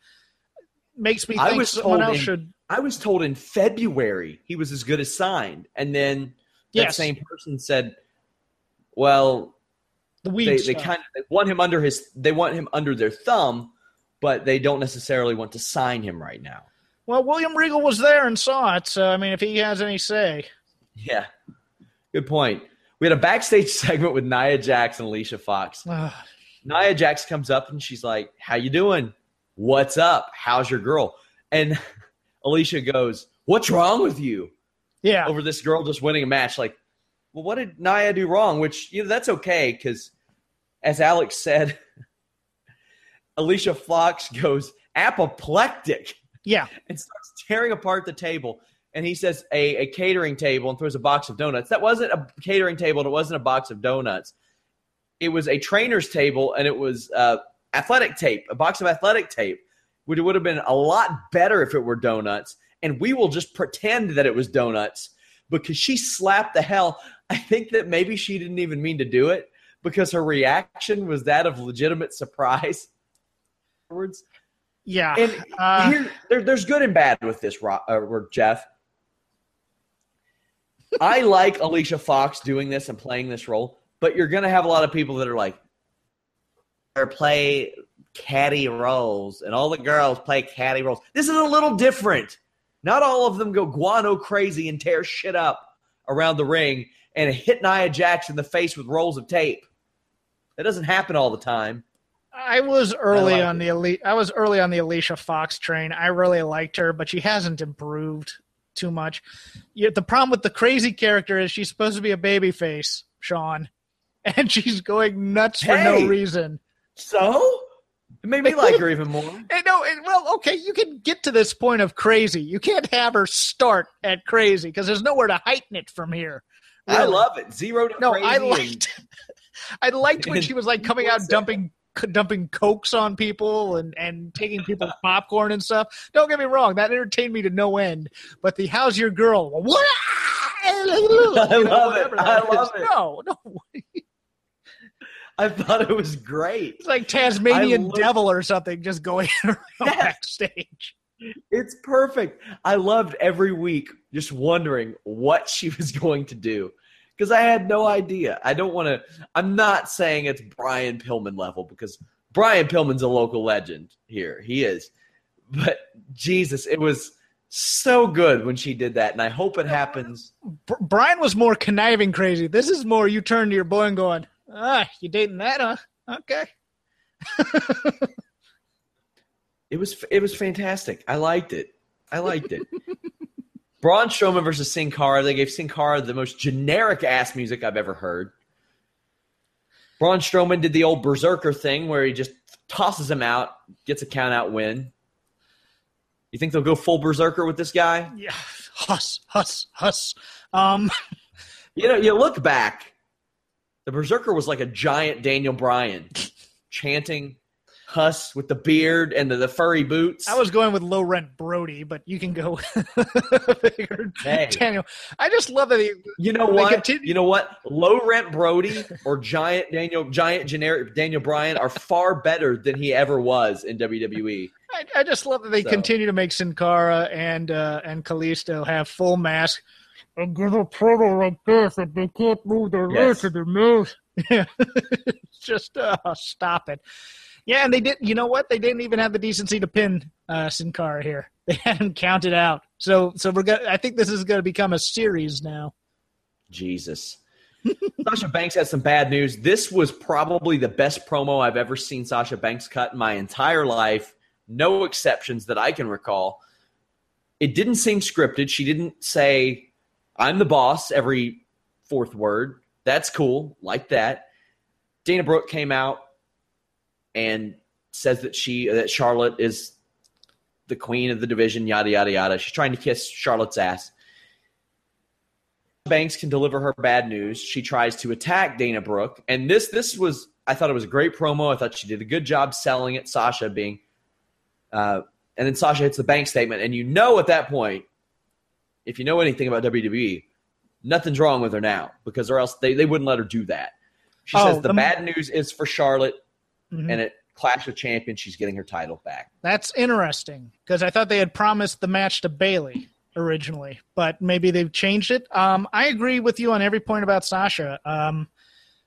makes me I think was someone else in- should. I was told in February he was as good as signed, and then that Yes. same person said, "Well, The they, they kind of they want him under his they want him under their thumb, but they don't necessarily want to sign him right now." Well, William Regal was there and saw it, so I mean, if he has any say, Yeah, good point. We had a backstage segment with Nia Jax and Alicia Fox. Nia Jax comes up and she's like, "How you doing? What's up? How's your girl?" And Alicia goes, "What's wrong with you?" yeah, Over this girl just winning a match. Like, well, what did Nia do wrong? Which you know that's okay because, as Alex said, Alicia Fox goes apoplectic yeah, and starts tearing apart the table. And he says a, a catering table and throws a box of donuts. That wasn't a catering table and it wasn't a box of donuts. It was a trainer's table and it was uh, athletic tape, a box of athletic tape, which would have been a lot better if it were donuts. And we will just pretend that it was donuts because she slapped the hell. I think that maybe she didn't even mean to do it because her reaction was that of legitimate surprise. Afterwards. yeah. And Uh, here, there, there's good and bad with this, uh, Jeff. I like Alicia Fox doing this and playing this role, but you're going to have a lot of people that are like, or play catty roles, and all the girls play catty roles. This is a little different. Not all of them go guano crazy and tear shit up around the ring and hit Nia Jax in the face with rolls of tape. That doesn't happen all the time. I was early on it. the elite. I was early on the Alicia Fox train. I really liked her, but she hasn't improved too much. Yet the problem with the crazy character is she's supposed to be a baby face, Sean, and she's going nuts for no reason. So it made me like her even more. And no, and, well, okay, you can get to this point of crazy. You can't have her start at crazy because there's nowhere to heighten it from here. Really. I love it. Zero to no, crazy. I liked. And, I liked when she was like coming out dumping dumping cokes on people and and taking people's popcorn and stuff. Don't get me wrong, that entertained me to no end. But the "How's your girl?" What? I love it. I love it. No, no. I thought it was great. It's like Tasmanian devil or something just going around yeah. backstage. It's perfect. I loved every week just wondering what she was going to do because I had no idea. I don't want to. I'm not saying it's Brian Pillman level because Brian Pillman's a local legend here. He is. But Jesus, it was so good when she did that, and I hope it happens. Brian was more conniving crazy. This is more you turn to your boy and going, Ah, you dating that, huh? Okay. it was it was fantastic. I liked it. I liked it. Braun Strowman versus Sin Cara. They gave Sin Cara the most generic ass music I've ever heard. Braun Strowman did the old berserker thing where he just tosses him out, gets a count out win. You think they'll go full berserker with this guy? Yeah, huss, huss, huss. Um, you know, you look back the Berserker was like a giant Daniel Bryan chanting Huss with the beard and the, the furry boots. I was going with low rent Brody, but you can go hey. Daniel. I just love that he, You know what? Continue. You know what? Low rent Brody or giant Daniel giant generic Daniel Bryan are far better than he ever was in WWE. I, I just love that they so. continue to make Sin Cara and uh, and Kalisto have full mask and give a promo like this and they can't move their yes. lips or their mouth. Yeah. Just uh, stop it. Yeah, and they did. You know what? They didn't even have the decency to pin uh, Sin Cara here. They hadn't counted out. So, so we're gonna. I think this is going to become a series now. Jesus. Sasha Banks had some bad news. This was probably the best promo I've ever seen Sasha Banks cut in my entire life. No exceptions that I can recall. It didn't seem scripted. She didn't say I'm the boss every fourth word. That's cool. Like that. Dana Brooke came out and says that she that Charlotte is the queen of the division, yada yada yada. She's trying to kiss Charlotte's ass. Banks can deliver her bad news. She tries to attack Dana Brooke, and this this was I thought it was a great promo. I thought she did a good job selling it. Sasha being, uh, and then Sasha hits the bank statement, and you know at that point if you know anything about WWE, nothing's wrong with her now because or else they, they wouldn't let her do that. She oh, says the, the bad news is for Charlotte, mm-hmm. and it Clash of Champions, she's getting her title back. That's interesting because I thought they had promised the match to Bayley originally, but maybe they've changed it. Um, I agree with you on every point about Sasha. Um,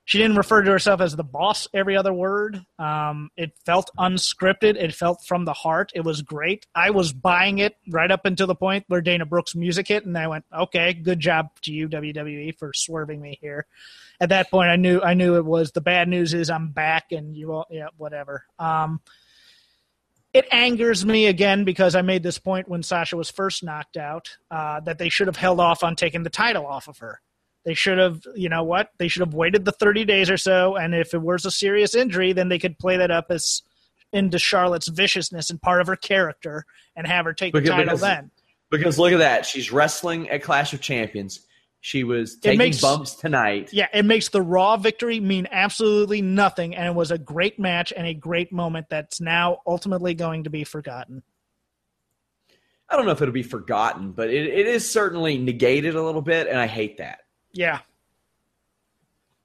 she didn't refer to herself as the boss every other word. Um, it felt unscripted. It felt from the heart. It was great. I was buying it right up until the point where Dana Brooke's music hit, and I went, "Okay, good job to you, WWE, for swerving me here." At that point, I knew I knew it was the bad news is I'm back, and you all, yeah, whatever. Um, it angers me again because I made this point when Sasha was first knocked out uh, that they should have held off on taking the title off of her. They should have, you know what? They should have waited the 30 days or so, and if it was a serious injury, then they could play that up as into Charlotte's viciousness and part of her character, and have her take because, the title because, then. Because look at that, she's wrestling at Clash of Champions. She was taking makes, bumps tonight. Yeah, it makes the Raw victory mean absolutely nothing, and it was a great match and a great moment that's now ultimately going to be forgotten. I don't know if it'll be forgotten, but it, it is certainly negated a little bit, and I hate that. Yeah.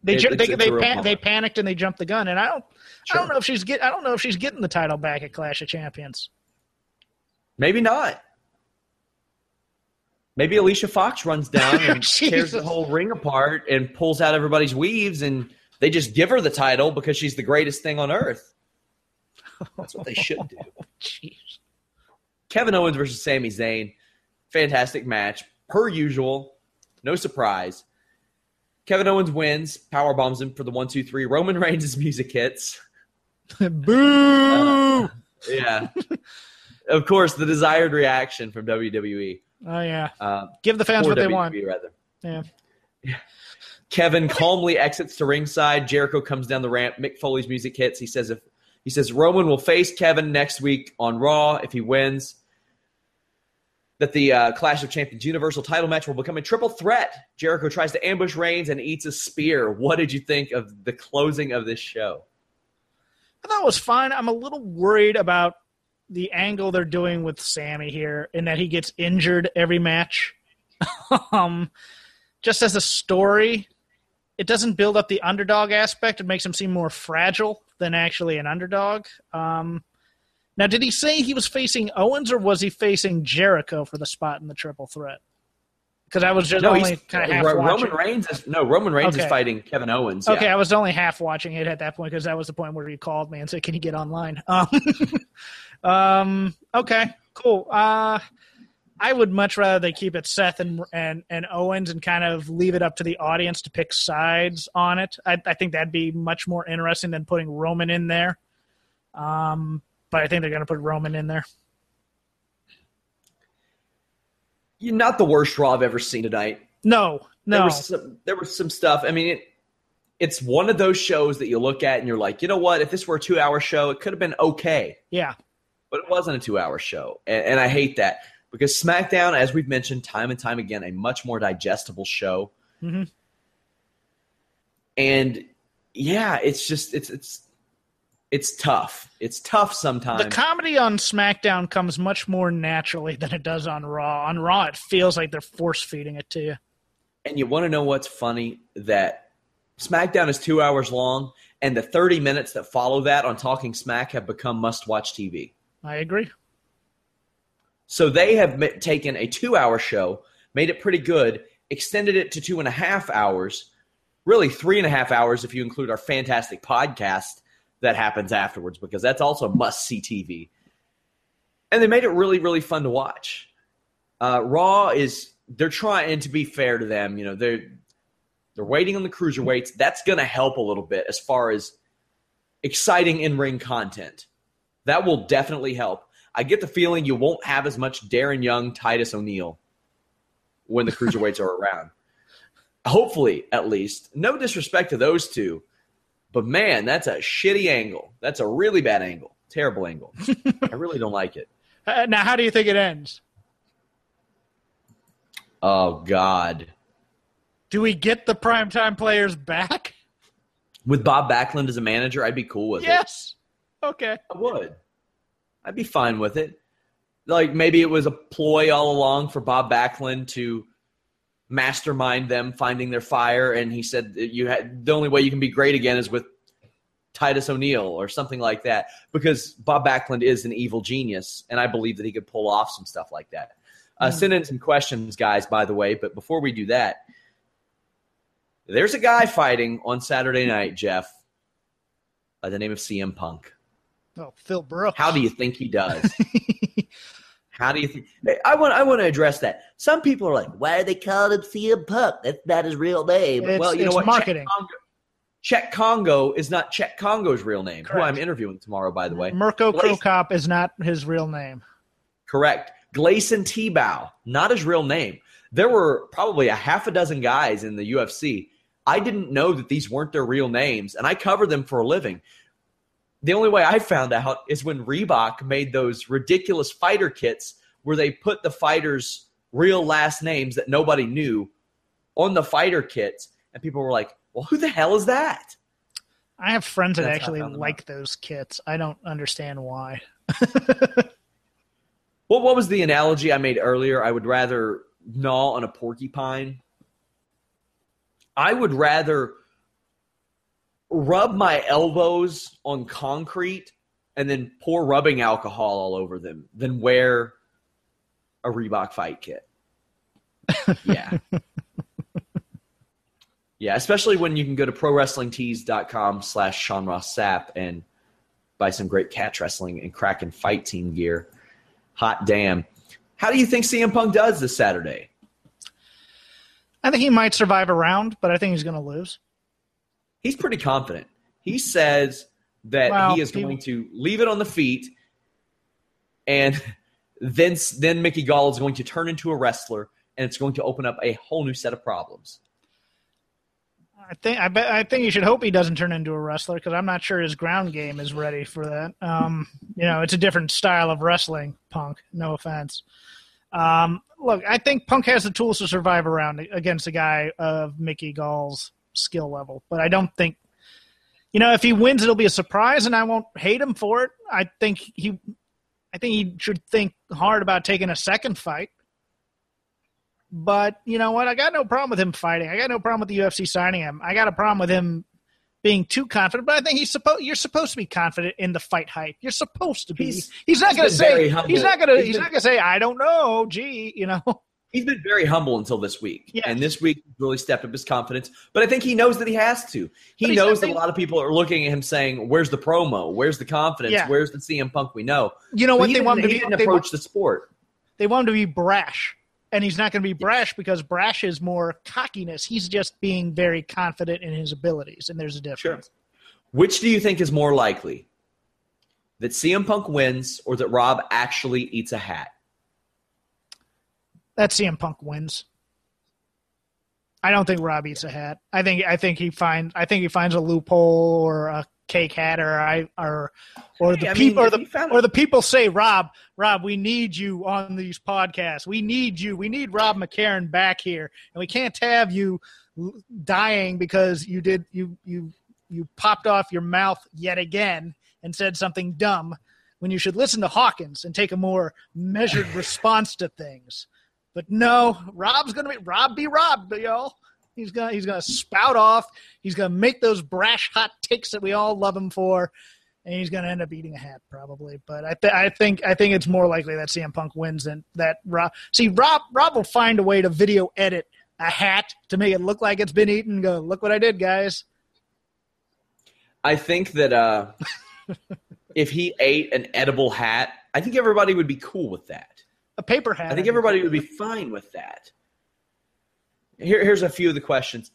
They it, they they, pan- they panicked and they jumped the gun, and I don't sure. I don't know if she's get I don't know if she's getting the title back at Clash of Champions. Maybe not. Maybe Alicia Fox runs down and tears the whole ring apart and pulls out everybody's weaves, and they just give her the title because she's the greatest thing on earth. That's what they should do. Jeez. Kevin Owens versus Sami Zayn, fantastic match per usual, no surprise. Kevin Owens wins, power bombs him for the one, two, three. Roman Reigns' music hits. Boo! Yeah. of course, the desired reaction from WWE. Oh yeah. Uh, Give the fans what they WWE, want. rather. Yeah. Kevin calmly exits to ringside. Jericho comes down the ramp. Mick Foley's music hits. He says if he says Roman will face Kevin next week on Raw if he wins. That the uh, Clash of Champions Universal title match will become a triple threat. Jericho tries to ambush Reigns and eats a spear. What did you think of the closing of this show? I thought it was fine. I'm a little worried about the angle they're doing with Sami here, in that he gets injured every match. um, just as a story, it doesn't build up the underdog aspect. It makes him seem more fragile than actually an underdog. Um, now, did he say he was facing Owens, or was he facing Jericho for the spot in the triple threat? Because I was just No, only kind of half watching. Roman Reigns is no Roman Reigns is fighting Kevin Owens. Okay, yeah. I was only half watching it at that point because that was the point where he called me and said, "Can you get online?" Um, um, okay, cool. Uh, I would much rather they keep it Seth and and and Owens and kind of leave it up to the audience to pick sides on it. I, I think that'd be much more interesting than putting Roman in there. Um, but I think they're going to put Roman in there. You're not the worst Raw I've ever seen tonight. No, There no, was some, there was some stuff. I mean, it, it's one of those shows that you look at and you're like, you know what? If this were a two hour show, it could have been okay, yeah, but it wasn't a two hour show, and, and I hate that because SmackDown, as we've mentioned time and time again, a much more digestible show, Mhm. and yeah, it's just it's it's it's tough. It's tough sometimes. the comedy on SmackDown comes much more naturally than it does on Raw. On Raw, it feels like they're force feeding it to you. And you want to know what's funny? That SmackDown is two hours long, and the 30 minutes that follow that on Talking Smack have become must watch TV. I agree. So they have taken a two hour show, made it pretty good, extended it to two and a half hours, really three and a half hours if you include our fantastic podcast that happens afterwards, because that's also must see TV. And they made it really, really fun to watch. Uh, Raw is they're trying, to be fair to them, you know, they're they're waiting on the cruiserweights. That's going to help a little bit as far as exciting in ring content. That will definitely help. I get the feeling you won't have as much Darren Young, Titus O'Neil when the cruiserweights are around. Hopefully, at least. No disrespect to those two, but man, that's a shitty angle. That's a really bad angle. Terrible angle. I really don't like it. Uh, now, how do you think it ends? Oh God. Do we get the primetime players back? With Bob Backlund as a manager, I'd be cool with it. Yes. Okay. I would. I'd be fine with it. Like maybe it was a ploy all along for Bob Backlund to mastermind them finding their fire, and he said you had the only way you can be great again is with Titus O'Neil or something like that. Because Bob Backlund is an evil genius, and I believe that he could pull off some stuff like that. Uh, Send in some questions, guys. By the way, but before we do that, there's a guy fighting on Saturday night, Jeff, by the name of CM Punk. Oh, Phil Brooks. How do you think he does? How do you think? I want. I want to address that. Some people are like, "Why are they calling him CM Punk? That's not his real name." It's- well, you know what? marketing. Cheick Kongo, Congo is not Cheick Kongo's real name. Who I'm interviewing tomorrow, by the way. Mirko Cro Cop is not his real name. Correct. Glason Tebow, not his real name. There were probably a half a dozen guys in the UFC. I didn't know that these weren't their real names, and I cover them for a living. The only way I found out is when Reebok made those ridiculous fighter kits where they put the fighters' real last names that nobody knew on the fighter kits, and people were like, "Well, who the hell is that?" I have friends that That's actually like those kits. I don't understand why. Well, what was the analogy I made earlier? I would rather gnaw on a porcupine. I would rather rub my elbows on concrete and then pour rubbing alcohol all over them than wear a Reebok fight kit. Yeah. yeah, especially when you can go to prowrestlingtees.com slash Sean Ross Sapp and buy some great catch wrestling and Kraken fight team gear. Hot damn. How do you think CM Punk does this Saturday? I think he might survive a round, but I think he's going to lose. He's pretty confident. He says that Well, he is going to leave it on the feet, and then then Mickey Gall is going to turn into a wrestler, and it's going to open up a whole new set of problems. I think I bet I think you should hope he doesn't turn into a wrestler because I'm not sure his ground game is ready for that. Um, you know, it's a different style of wrestling, Punk. No offense. Um, look, I think Punk has the tools to survive around against a guy of Mickey Gall's skill level, but I don't think. You know, if he wins, it'll be a surprise, and I won't hate him for it. I think he, I think he should think hard about taking a second fight. But you know what? I got no problem with him fighting. I got no problem with the UFC signing him. I got a problem with him being too confident. But I think he's supposed. You're supposed to be confident in the fight hype. You're supposed to be. He's, He's- not going to say. He's not going to. He's He's been- not going to say. I don't know. Gee, you know. He's been very humble until this week, Yes. and this week really stepped up his confidence. But I think he knows that he has to. He knows that a lot of people are looking at him saying, "Where's the promo? Where's the confidence? Yeah. Where's the CM Punk we know?" You know But what? They want him to be. didn't approach want, the sport. they want him to be brash, and he's not going to be brash because brash is more cockiness. He's just being very confident in his abilities, and there's a difference. Which do you think is more likely? That CM Punk wins or that Rob actually eats a hat? That CM Punk wins. I don't think Rob eats a hat. I think I think he finds I think he finds a loophole or a cake hat or I or or the Hey, people mean, or the found- or the people say Rob Rob we need you on these podcasts. We need you. We need Rob McCarron back here, and we can't have you dying because you did you you you popped off your mouth yet again and said something dumb when you should listen to Hawkins and take a more measured response to things. But no, Rob's gonna be Rob be Rob, y'all. He's gonna he's gonna spout off. He's gonna make those brash hot takes that we all love him for, and he's gonna end up eating a hat probably. But I, th- I think I think it's more likely that CM Punk wins than that Rob. See, Rob Rob will find a way to video edit a hat to make it look like it's been eaten. Go look what I did, guys. I think that uh, if he ate an edible hat, I think everybody would be cool with that. A paper hat. I think everybody would be fine with that. Here, here's a few of the questions.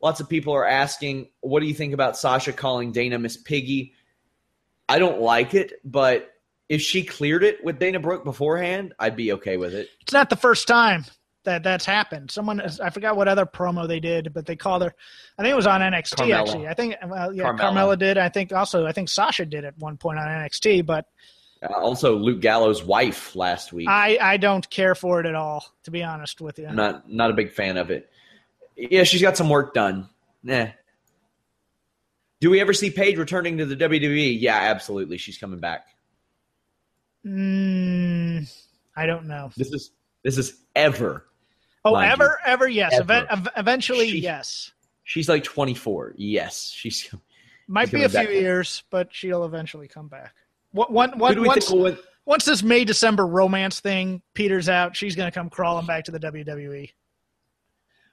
Lots of people are asking, what do you think about Sasha calling Dana Miss Piggy? I don't like it, but if she cleared it with Dana Brooke beforehand, I'd be okay with it. It's not the first time that that's happened. Someone I forgot what other promo they did, but they called her. I think it was on NXT Carmella. actually. I think well, yeah, Carmella. Carmella did. I think also I think Sasha did at one point on NXT, but Uh, also, Luke Gallows' wife last week. I I don't care for it at all. To be honest with you, I'm not not a big fan of it. Yeah, she's got some work done. Nah. Do we ever see Paige returning to the WWE? Yeah, absolutely. She's coming back. mm, I don't know. This is this is ever. Oh, ever ever yes. Ever. Ev- eventually She- yes. She's like 24. Yes, she's. Might she's be a few back. years, but she'll eventually come back. What one Who one we once once this May December romance thing peters out, she's gonna come crawling back to the. WWE.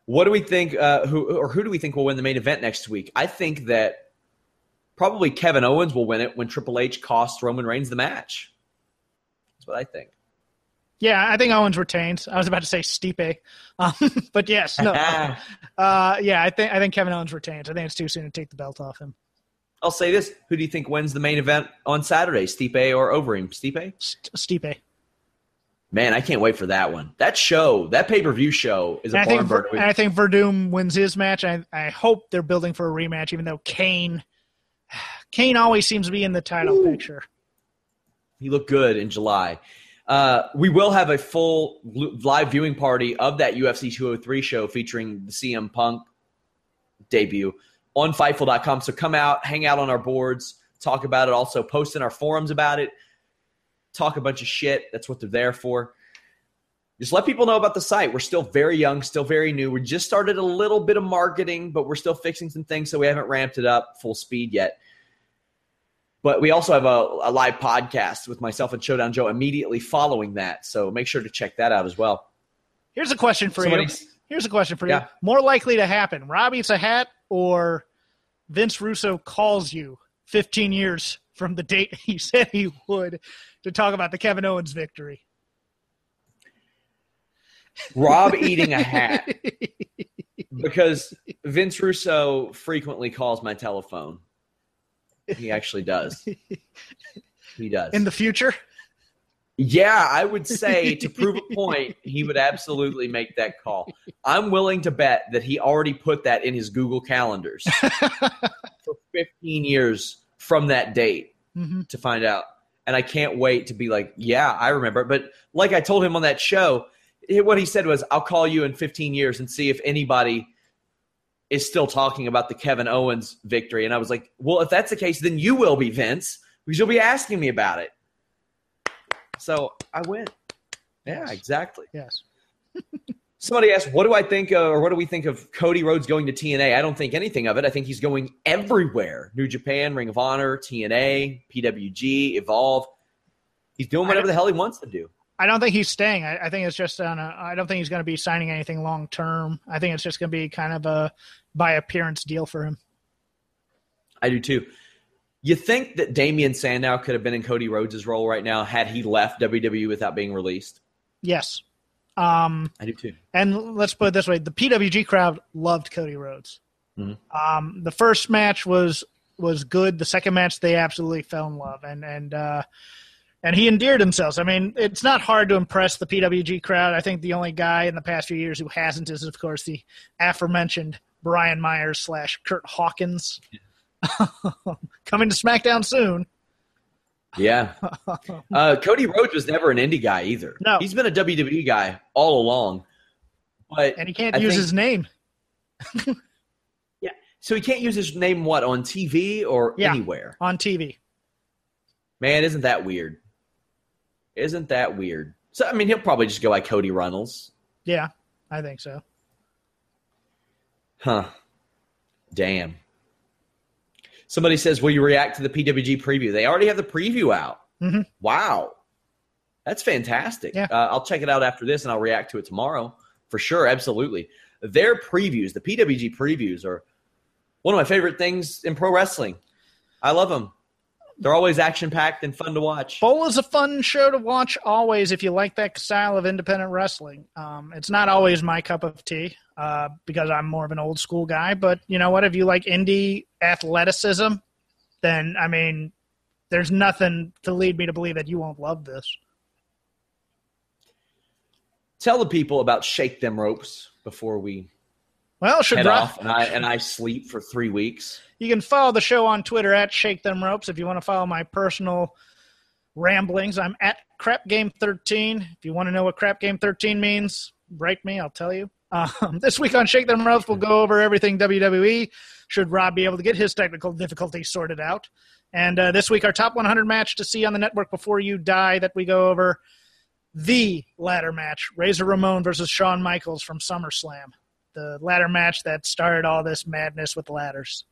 What do we think? Uh, who or who do we think will win the main event next week? I think that probably Kevin Owens will win it when Triple H costs Roman Reigns the match. That's what I think. Yeah, I think Owens retains. I was about to say Stipe, um, but yes, no. uh, yeah, I think I think Kevin Owens retains. I think it's too soon to take the belt off him. I'll say this: Who do you think wins the main event on Saturday? Stipe or Overeem? Stipe? St- Stipe. Man, I can't wait for that one. That show, that pay per view show, is a And I think barn burner. and I think Werdum wins his match. I I hope they're building for a rematch, even though Cain, Cain always seems to be in the title picture. He looked good in July. Uh, we will have a full live viewing party of that UFC 203 show featuring the CM Punk debut on Fightful.com. So come out, hang out on our boards, talk about it. Also, post in our forums about it. Talk a bunch of shit. That's what they're there for. Just let people know about the site. We're still very young, still very new. We just started a little bit of marketing, but we're still fixing some things, so we haven't ramped it up full speed yet. But we also have a, a live podcast with myself and Showdown Joe immediately following that. So make sure to check that out as well. Here's a question for you. Here's a question for Yeah. you. More likely to happen: Rob eats a hat, or Vince Russo calls you 15 years from the date he said he would to talk about the Kevin Owens victory. Rob eating a hat because Vince Russo frequently calls my telephone. He actually does. He does. In the future? Yeah, I would say to prove a point, he would absolutely make that call. I'm willing to bet that he already put that in his Google calendars for 15 years from that date Mhm. to find out. And I can't wait to be like, yeah, I remember. But like I told him on that show, what he said was, I'll call you in 15 years and see if anybody is still talking about the Kevin Owens victory. And I was like, well, if that's the case, then you will be, Vince, because you'll be asking me about it. So I win. Yeah, Yes. exactly. Yes. Somebody asked, "What do I think, uh, or what do we think of Cody Rhodes going to TNA?" I don't think anything of it. I think he's going everywhere: New Japan, Ring of Honor, TNA, PWG, Evolve. He's doing whatever the hell he wants to do. I don't think he's staying. I, I think it's just on a. I don't think he's going to be signing anything long term. I think it's just going to be kind of a by appearance deal for him. I do too. You think that Damien Sandow could have been in Cody Rhodes' role right now had he left WWE without being released? Yes. Um, I do too. and let's put it this way: the PWG crowd loved Cody Rhodes. Mhm. Um, the first match was was good. The second match, they absolutely fell in love, and and uh, and he endeared himself. I mean, it's not hard to impress the PWG crowd. I think the only guy in the past few years who hasn't is, of course, the aforementioned Brian Myers slash Kurt Hawkins. Coming to SmackDown soon. Yeah. Uh, Cody Rhodes was never an indie guy either. No. He's been a WWE guy all along. But And he can't I use think- his name. Yeah. So he can't use his name what on TV or Yeah. anywhere. on TV. Man, isn't that weird? Isn't that weird? So I mean, he'll probably just go by Cody Runnels. Yeah, I think so. Huh. Damn. Somebody says, "Will you react to the PWG preview?" They already have the preview out. Mhm. Wow, that's fantastic. Yeah. Uh, I'll check it out after this, and I'll react to it tomorrow for sure. Absolutely, their previews, the PWG previews, are one of my favorite things in pro wrestling. I love them. They're always action packed and fun to watch. BOLA is a fun show to watch always if you like that style of independent wrestling. Um, it's not always my cup of tea uh, because I'm more of an old school guy. But you know what? If you like indie athleticism, then I mean, there's nothing to lead me to believe that you won't love this. Tell the people about Shake Them Ropes before we Well, should head Rob- off, and I and I sleep for three weeks. You can follow the show on Twitter at Shake Them Ropes. If you want to follow my personal ramblings, I'm at Crap Game 13. If you want to know what Crap Game 13 means, break me, I'll tell you. Um, this week on Shake Them Ropes, we'll go over everything WWE. Should Rob be able to get his technical difficulties sorted out? And uh, this week, our top 100 match to see on the network before you die that we go over the ladder match Razor Ramon versus Shawn Michaels from SummerSlam. The ladder match that started all this madness with ladders.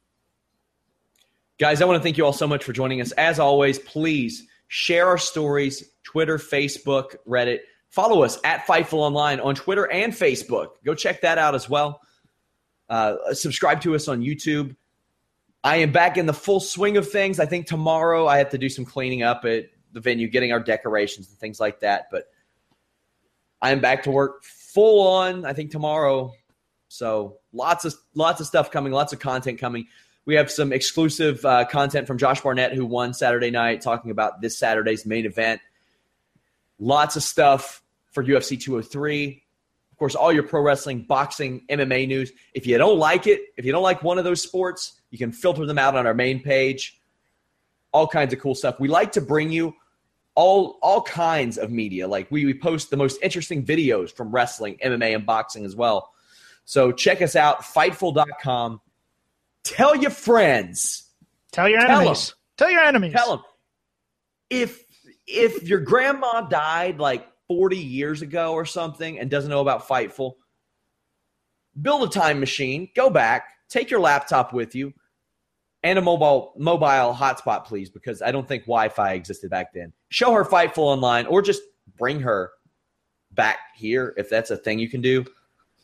Guys, I want to thank you all so much for joining us. As always, please share our stories, Twitter, Facebook, Reddit. Follow us at Fightful Online on Twitter and Facebook. Go check that out as well. Uh, subscribe to us on YouTube. I am back in the full swing of things. I think tomorrow I have to do some cleaning up at the venue, getting our decorations and things like that. But I am back to work full on. I think tomorrow. So lots of lots of stuff coming, lots of content coming. We have some exclusive uh, content from Josh Barnett, who won Saturday night, talking about this Saturday's main event. Lots of stuff for UFC 203. Of course, all your pro wrestling, boxing, MMA news. If you don't like it, if you don't like one of those sports, you can filter them out on our main page. All kinds of cool stuff. We like to bring you all all kinds of media. Like we, we post the most interesting videos from wrestling, MMA, and boxing as well. So check us out, fightful.com. Tell your friends. Tell your Tell enemies. Tell your enemies. Tell them if if your grandma died like 40 years ago or something and doesn't know about Fightful, build a time machine, go back, take your laptop with you, and a mobile mobile hotspot, please, because I don't think Wi-Fi existed back then. Show her Fightful online, or just bring her back here if that's a thing you can do.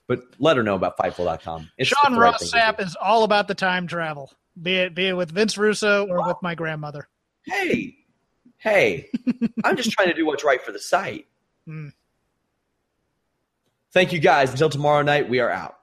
But let her know about Fightful.com. It's Sean right Ross thing to do. Sapp is all about the time travel, be it be it with Vince Russo or with my grandmother. hey, hey, I'm just trying to do what's right for the site. Hmm. Thank you guys. Until tomorrow night, we are out.